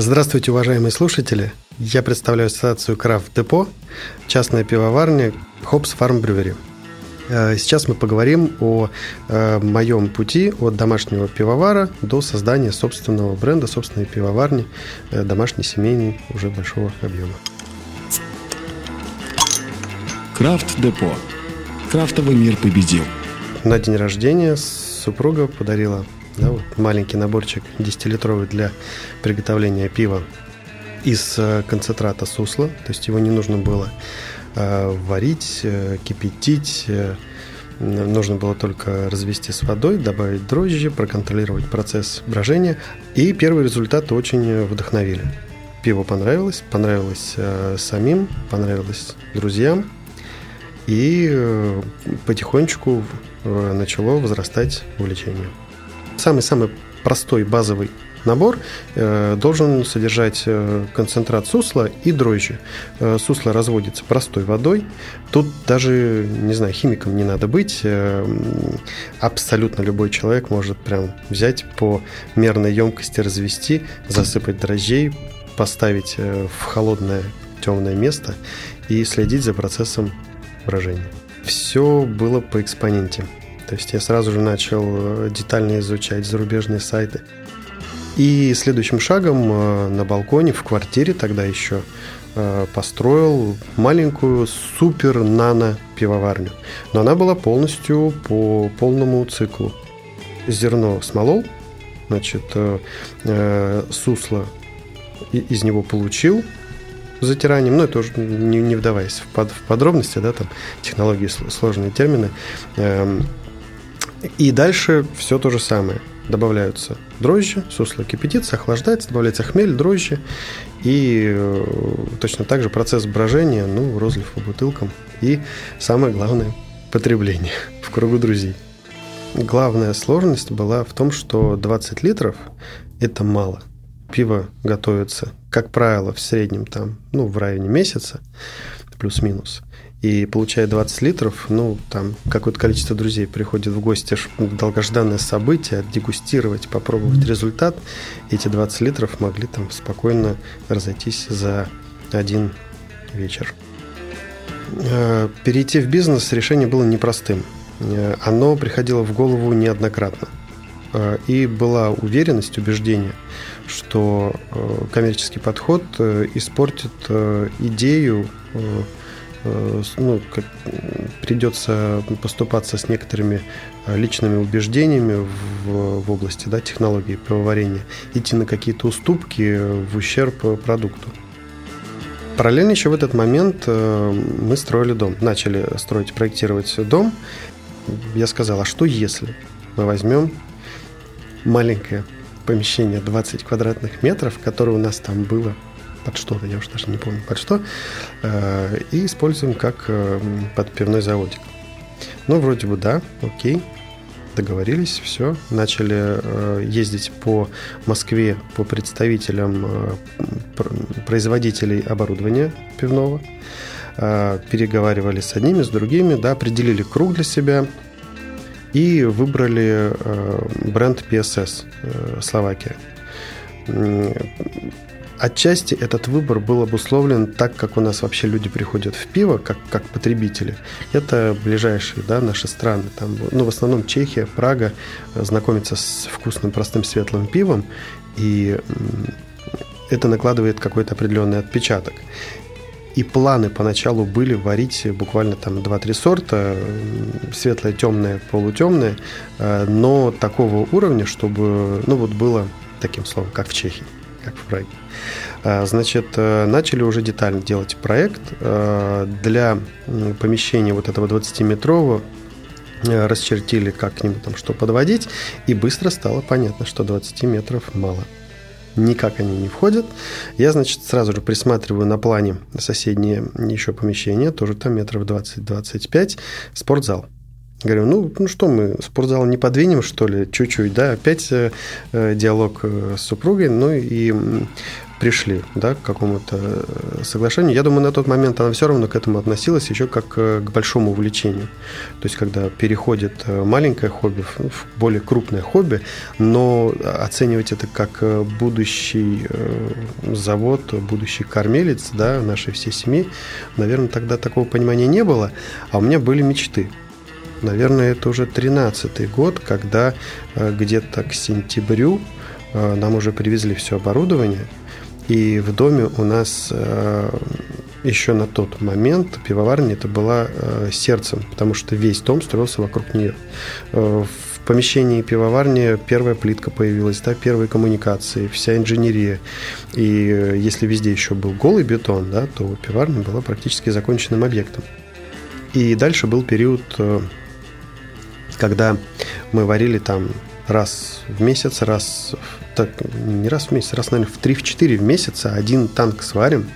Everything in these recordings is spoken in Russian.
Здравствуйте, уважаемые слушатели. Я представляю ассоциацию Крафт Депо, частная пивоварня Хопс Фарм Брювери. Сейчас мы поговорим о э, моем пути от домашнего пивовара до создания собственного бренда, собственной пивоварни, э, домашней, семейной, уже большого объема. Крафт Депо. Крафтовый мир победил. На день рождения супруга подарила да, вот маленький наборчик 10-литровый для приготовления пива из э, концентрата сусла, то есть его не нужно было э, варить, э, кипятить, нужно было только развести с водой, добавить дрожжи, проконтролировать процесс брожения, и первые результаты очень вдохновили. Пиво понравилось, понравилось самим, понравилось друзьям, и потихонечку начало возрастать увлечение. Самый-самый простой базовый набор э, должен содержать э, концентрат сусла и дрожжи. Э, сусло разводится простой водой. Тут даже, не знаю, химиком не надо быть. Абсолютно любой человек может прям взять по мерной емкости, развести, засыпать дрожжей, поставить в холодное темное место и следить за процессом брожения. Все было по экспоненте. То есть я сразу же начал э, детально изучать зарубежные сайты. И следующим шагом э, на балконе в квартире тогда еще э, построил маленькую супер нано пивоварню. Но она была полностью по полному циклу. Зерно смолол, значит, сусло из него получил, затиранием, ну, это уже не, не вдаваясь в, под, в подробности, да, там технологии, сложные термины. И дальше все то же самое. Добавляются дрожжи, сусло кипятится, охлаждается, добавляется хмель, дрожжи. И э, точно так же процесс брожения, ну, розлив по бутылкам. И самое главное – потребление в кругу друзей. Главная сложность была в том, что 20 литров – это мало. Пиво готовится, как правило, в среднем там, ну, в районе месяца, плюс-минус и получая 20 литров, ну, там какое-то количество друзей приходит в гости в долгожданное событие, дегустировать, попробовать результат. Эти 20 литров могли там спокойно разойтись за один вечер. Э, перейти в бизнес решение было непростым. Э, оно приходило в голову неоднократно. Э, и была уверенность, убеждение, что коммерческий подход испортит идею Э, ну, как, придется поступаться с некоторыми э, личными убеждениями в, в области да, технологии пивоварения, идти на какие-то уступки в ущерб продукту. Параллельно еще в этот момент э, мы строили дом, начали строить, проектировать дом. Я сказал, а что если мы возьмем маленькое помещение 20 квадратных метров, которое у нас там было под что-то, я уже даже не помню под что, э, и используем как э, под пивной заводик. Ну, вроде бы да, окей, договорились, все, начали э, ездить по Москве по представителям производителей оборудования пивного, переговаривали с одними, с другими, да, определили круг для себя и выбрали бренд PSS Словакия Отчасти этот выбор был обусловлен так, как у нас вообще люди приходят в пиво, как, как потребители. Это ближайшие да, наши страны. Там, ну, в основном Чехия, Прага э, знакомятся с вкусным, простым, светлым пивом, и это накладывает какой-то определенный отпечаток. И планы поначалу были варить буквально там 2-3 сорта, светлое, темное, полутемное, э, но такого уровня, чтобы, ну вот было таким словом, как в Чехии как в Праге. А, значит, э, начали уже детально делать проект э, для помещения вот этого 20-метрового э, расчертили, как к нему там что подводить, и быстро стало понятно, что 20 метров мало. Никак они не входят. Я, значит, сразу же присматриваю на плане соседнее еще помещение, тоже там метров 20-25, спортзал. Говорю, ну, ну что мы, спортзал не подвинем, что ли, чуть-чуть, да, опять э, диалог э, с супругой, ну и пришли да, к какому-то э, соглашению. Я думаю, на тот момент она все равно к этому относилась еще как э, к большому увлечению. То есть, когда переходит э, маленькое хобби в более крупное хобби, но оценивать это как будущий завод, будущий кормилец да, нашей всей семьи, наверное, тогда такого понимания не было. А у меня были мечты. Наверное, это уже 13-й год, когда где-то к сентябрю нам уже привезли все оборудование – и в доме у нас э, еще на тот момент пивоварня это была э, сердцем, потому что весь дом строился вокруг нее. Э, в помещении пивоварни первая плитка появилась, да, первые коммуникации, вся инженерия. И если везде еще был голый бетон, да, то пивоварня была практически законченным объектом. И дальше был период, когда мы варили там раз в месяц, раз так, не раз в месяц, раз, наверное, в 3-4 в месяц один танк сварим,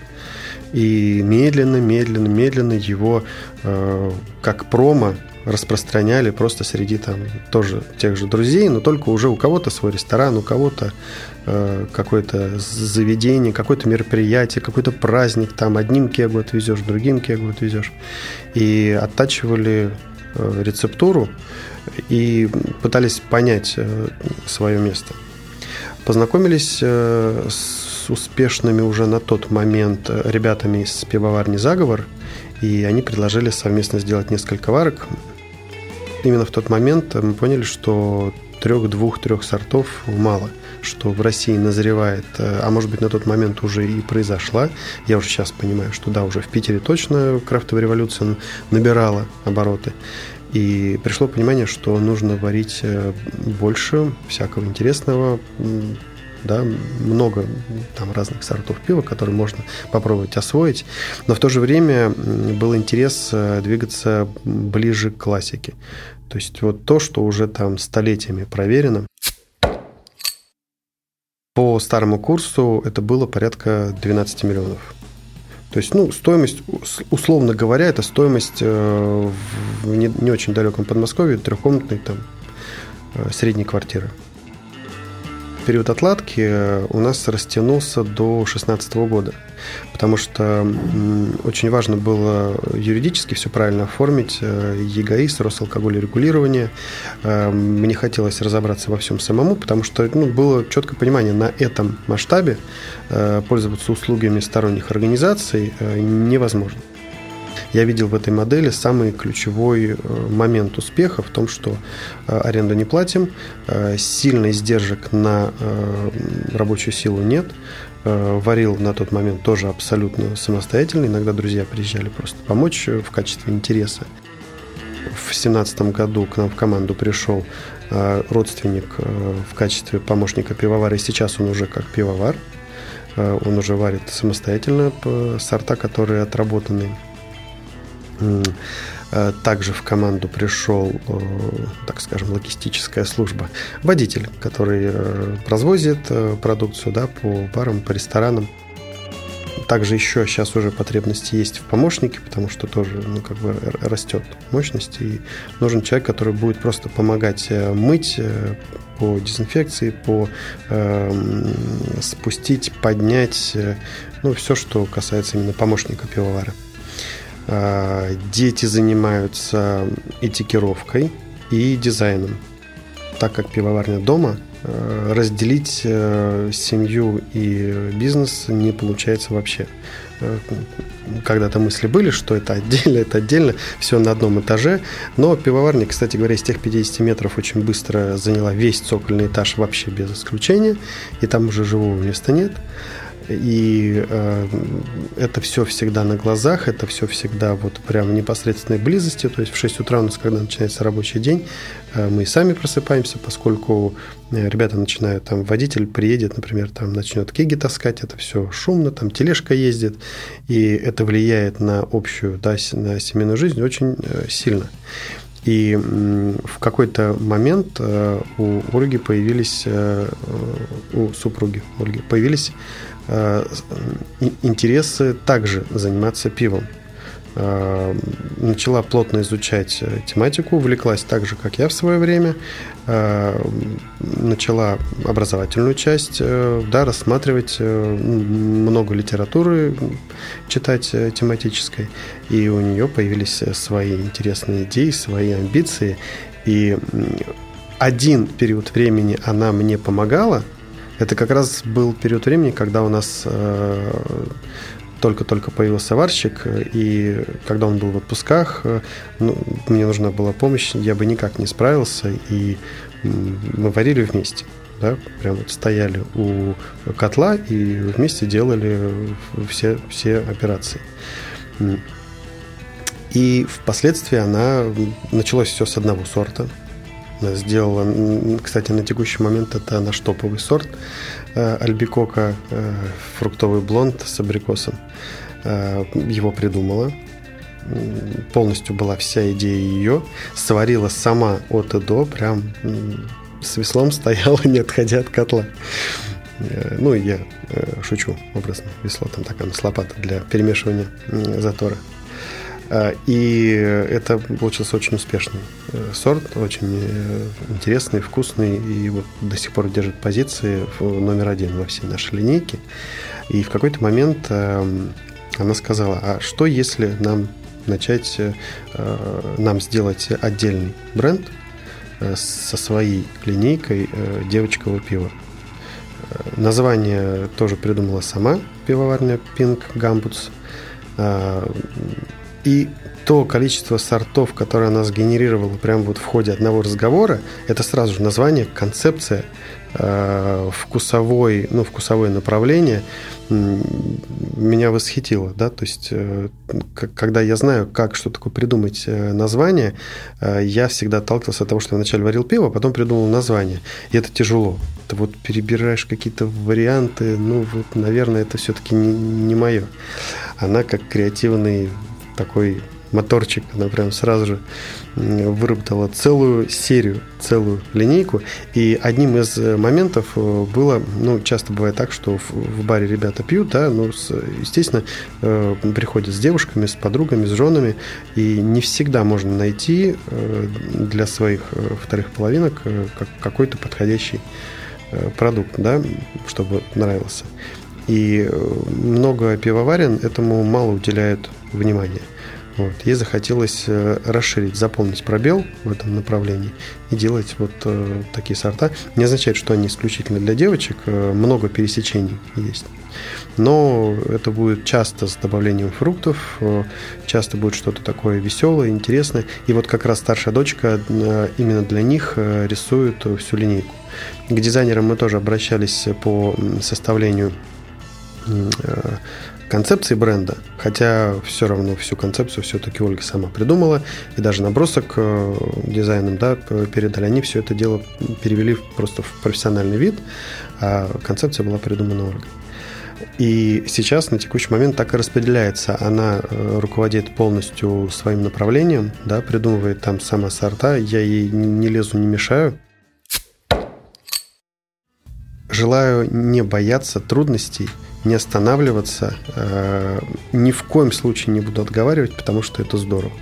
и медленно, медленно, медленно его э, как промо распространяли просто среди там тоже тех же друзей, но только уже у кого-то свой ресторан, у кого-то э, какое-то заведение, какое-то мероприятие, какой-то праздник, там одним кегу отвезешь, другим кегу отвезешь. И оттачивали рецептуру и пытались понять э, свое место. Познакомились э, с успешными уже на тот момент ребятами из пивоварни «Заговор», и они предложили совместно сделать несколько варок. Именно в тот момент мы поняли, что трех, двух, трех сортов мало, что в России назревает, э, а может быть на тот момент уже и произошла. Я уже сейчас понимаю, что да, уже в Питере точно крафтовая революция набирала обороты. И пришло понимание, что нужно варить э, больше всякого интересного, да, много там разных сортов пива, которые можно попробовать освоить, но в то же время был интерес э, двигаться ближе к классике. То есть вот то, что уже там столетиями проверено. По старому курсу это было порядка 12 миллионов. То есть, ну, стоимость, условно говоря, это стоимость э, в не, не очень далеком Подмосковье трехкомнатной там э, средней квартиры период отладки э, у нас растянулся до 2016 года, потому что очень важно было юридически все правильно оформить, э, ЕГАИС, Росалкоголь регулирование. Э, мне хотелось разобраться во всем самому, потому что ну, было четкое понимание, на этом масштабе пользоваться услугами сторонних организаций невозможно. Я видел в этой модели самый ключевой э, момент успеха в том, что э, аренду не платим, э, сильно издержек на рабочую силу нет, варил на тот момент тоже абсолютно самостоятельно. Иногда друзья приезжали просто помочь в качестве интереса. В семнадцатом году к нам в команду пришел родственник в качестве помощника пивовара, и сейчас он уже как пивовар. Он уже варит самостоятельно сорта, которые отработаны также в команду пришел, э, так скажем, логистическая служба. Водитель, который э, развозит продукцию да, по барам, по ресторанам. Также еще сейчас уже потребности есть в помощнике, потому что тоже ну, как бы растет мощность. И нужен человек, который будет просто помогать мыть по дезинфекции, по э, спустить, поднять, ну, все, что касается именно помощника пивовара. А, дети занимаются этикировкой и дизайном. Так как пивоварня дома, а, разделить э, семью и бизнес не получается вообще. Э, когда-то мысли были, что это отдельно, это отдельно, все на одном этаже. Но пивоварня, кстати говоря, из тех 50 метров очень быстро заняла весь цокольный этаж вообще без исключения. И там уже живого места нет. И э, это все всегда на глазах, это все всегда вот прям в непосредственной близости. То есть в 6 утра у нас, когда начинается рабочий день, э, мы сами просыпаемся, поскольку э, ребята начинают, там водитель приедет, например, там начнет кеги таскать, это все шумно, там тележка ездит, и это влияет на общую, да, на семейную жизнь очень э, сильно. И в какой-то момент э, у Ольги появились, у супруги Ольги появились интересы также заниматься пивом. Э, начала плотно изучать э, тематику, увлеклась так же, как я в свое время. Э, начала образовательную часть, да, рассматривать много литературы, читать тематической. И у нее появились свои интересные идеи, свои амбиции. И один период времени она мне помогала. Это как раз был период времени, когда у нас только-только появился варщик, и когда он был в отпусках, ну, мне нужна была помощь, я бы никак не справился, и мы варили вместе. Да, прям вот стояли у котла и вместе делали все, все операции. И впоследствии она началось все с одного сорта. Она сделала, кстати, на текущий момент это наш топовый сорт э, альбикока, э, фруктовый блонд с абрикосом. Э, его придумала. Полностью была вся идея ее. Сварила сама от и до, прям с веслом стояла, не отходя от котла. Ну, я шучу образно. Весло там такая у лопата для перемешивания затора. А, и это получился очень успешный э, сорт, очень э, интересный, вкусный, и вот до сих пор держит позиции номер один во всей нашей линейке. И в какой-то момент эм, она сказала, а что если нам начать, э, нам сделать отдельный бренд со своей линейкой девочкового пива? Название тоже придумала сама пивоварня Pink Gumbuts и то количество сортов, которое она сгенерировала прямо вот в ходе одного разговора, это сразу же название, концепция, э, вкусовой, ну, вкусовое направление меня восхитило, да, то есть э, когда я знаю, как что такое придумать э, название, э, я всегда отталкивался от того, что я вначале варил пиво, а потом придумал название, и это тяжело. Ты вот перебираешь какие-то варианты, ну, вот, наверное, это все-таки не, не мое. Она как креативный такой моторчик, она прям сразу же выработала целую серию, целую линейку. И одним из э, моментов э, было, ну, часто бывает так, что в, в баре ребята пьют, да, ну, с, естественно, э, приходят с девушками, с подругами, с женами, и не всегда можно найти э, для своих э, вторых половинок э, как, какой-то подходящий э, продукт, да, чтобы нравился. И э, много пивоварен этому мало уделяют внимания. Вот. Ей захотелось э, расширить, заполнить пробел в этом направлении и делать вот э, такие сорта. Не означает, что они исключительно для девочек, э, много пересечений есть. Но это будет часто с добавлением фруктов, э, часто будет что-то такое веселое, интересное. И вот как раз старшая дочка именно для них рисует всю линейку. К дизайнерам мы тоже обращались по составлению концепции бренда, хотя все равно всю концепцию все-таки Ольга сама придумала, и даже набросок э, дизайном да, передали, они все это дело перевели просто в профессиональный вид, а концепция была придумана Ольгой. И сейчас, на текущий момент, так и распределяется. Она э, руководит полностью своим направлением, да, придумывает там сама сорта. Я ей не лезу, не мешаю. Желаю не бояться трудностей не останавливаться, э, ни в коем случае не буду отговаривать, потому что это здорово.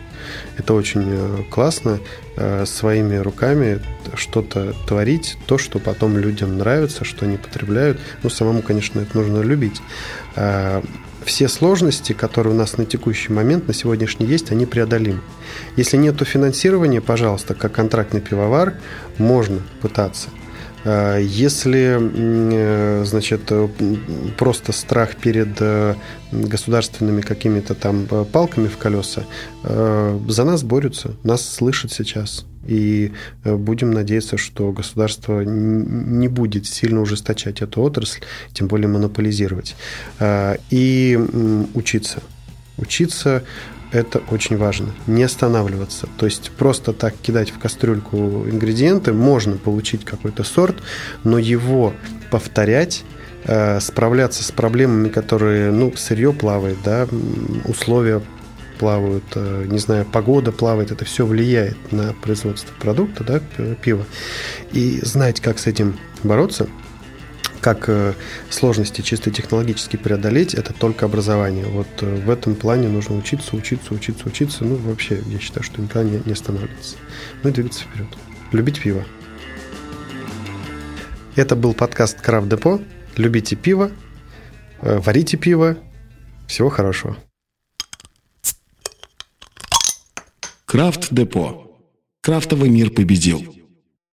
Это очень э, классно э, своими руками что-то творить, то, что потом людям нравится, что они потребляют. Ну, самому, конечно, это нужно любить. Все сложности, которые у нас на текущий момент, на сегодняшний есть, они преодолимы. Если нет финансирования, пожалуйста, как контрактный пивовар, можно пытаться. Э, если, э, значит, э, просто страх перед государственными какими-то там палками в колеса, за нас борются, нас слышат сейчас. И будем надеяться, что государство не будет сильно ужесточать эту отрасль, тем более монополизировать. И учиться. Учиться это очень важно. Не останавливаться. То есть просто так кидать в кастрюльку ингредиенты, можно получить какой-то сорт, но его повторять э, справляться с проблемами, которые, ну, сырье плавает, да, условия плавают, э, не знаю, погода плавает, это все влияет на производство продукта, да, пива. И знать, как с этим бороться – как э, сложности чисто технологически преодолеть, это только образование. Вот э, в этом плане нужно учиться, учиться, учиться, учиться. Ну, вообще, я считаю, что никогда не, не останавливаться. Ну и двигаться вперед. Любить пиво. Это был подкаст Крафт Депо. Любите пиво, э, варите пиво. Всего хорошего. Крафт Депо. Крафтовый мир победил.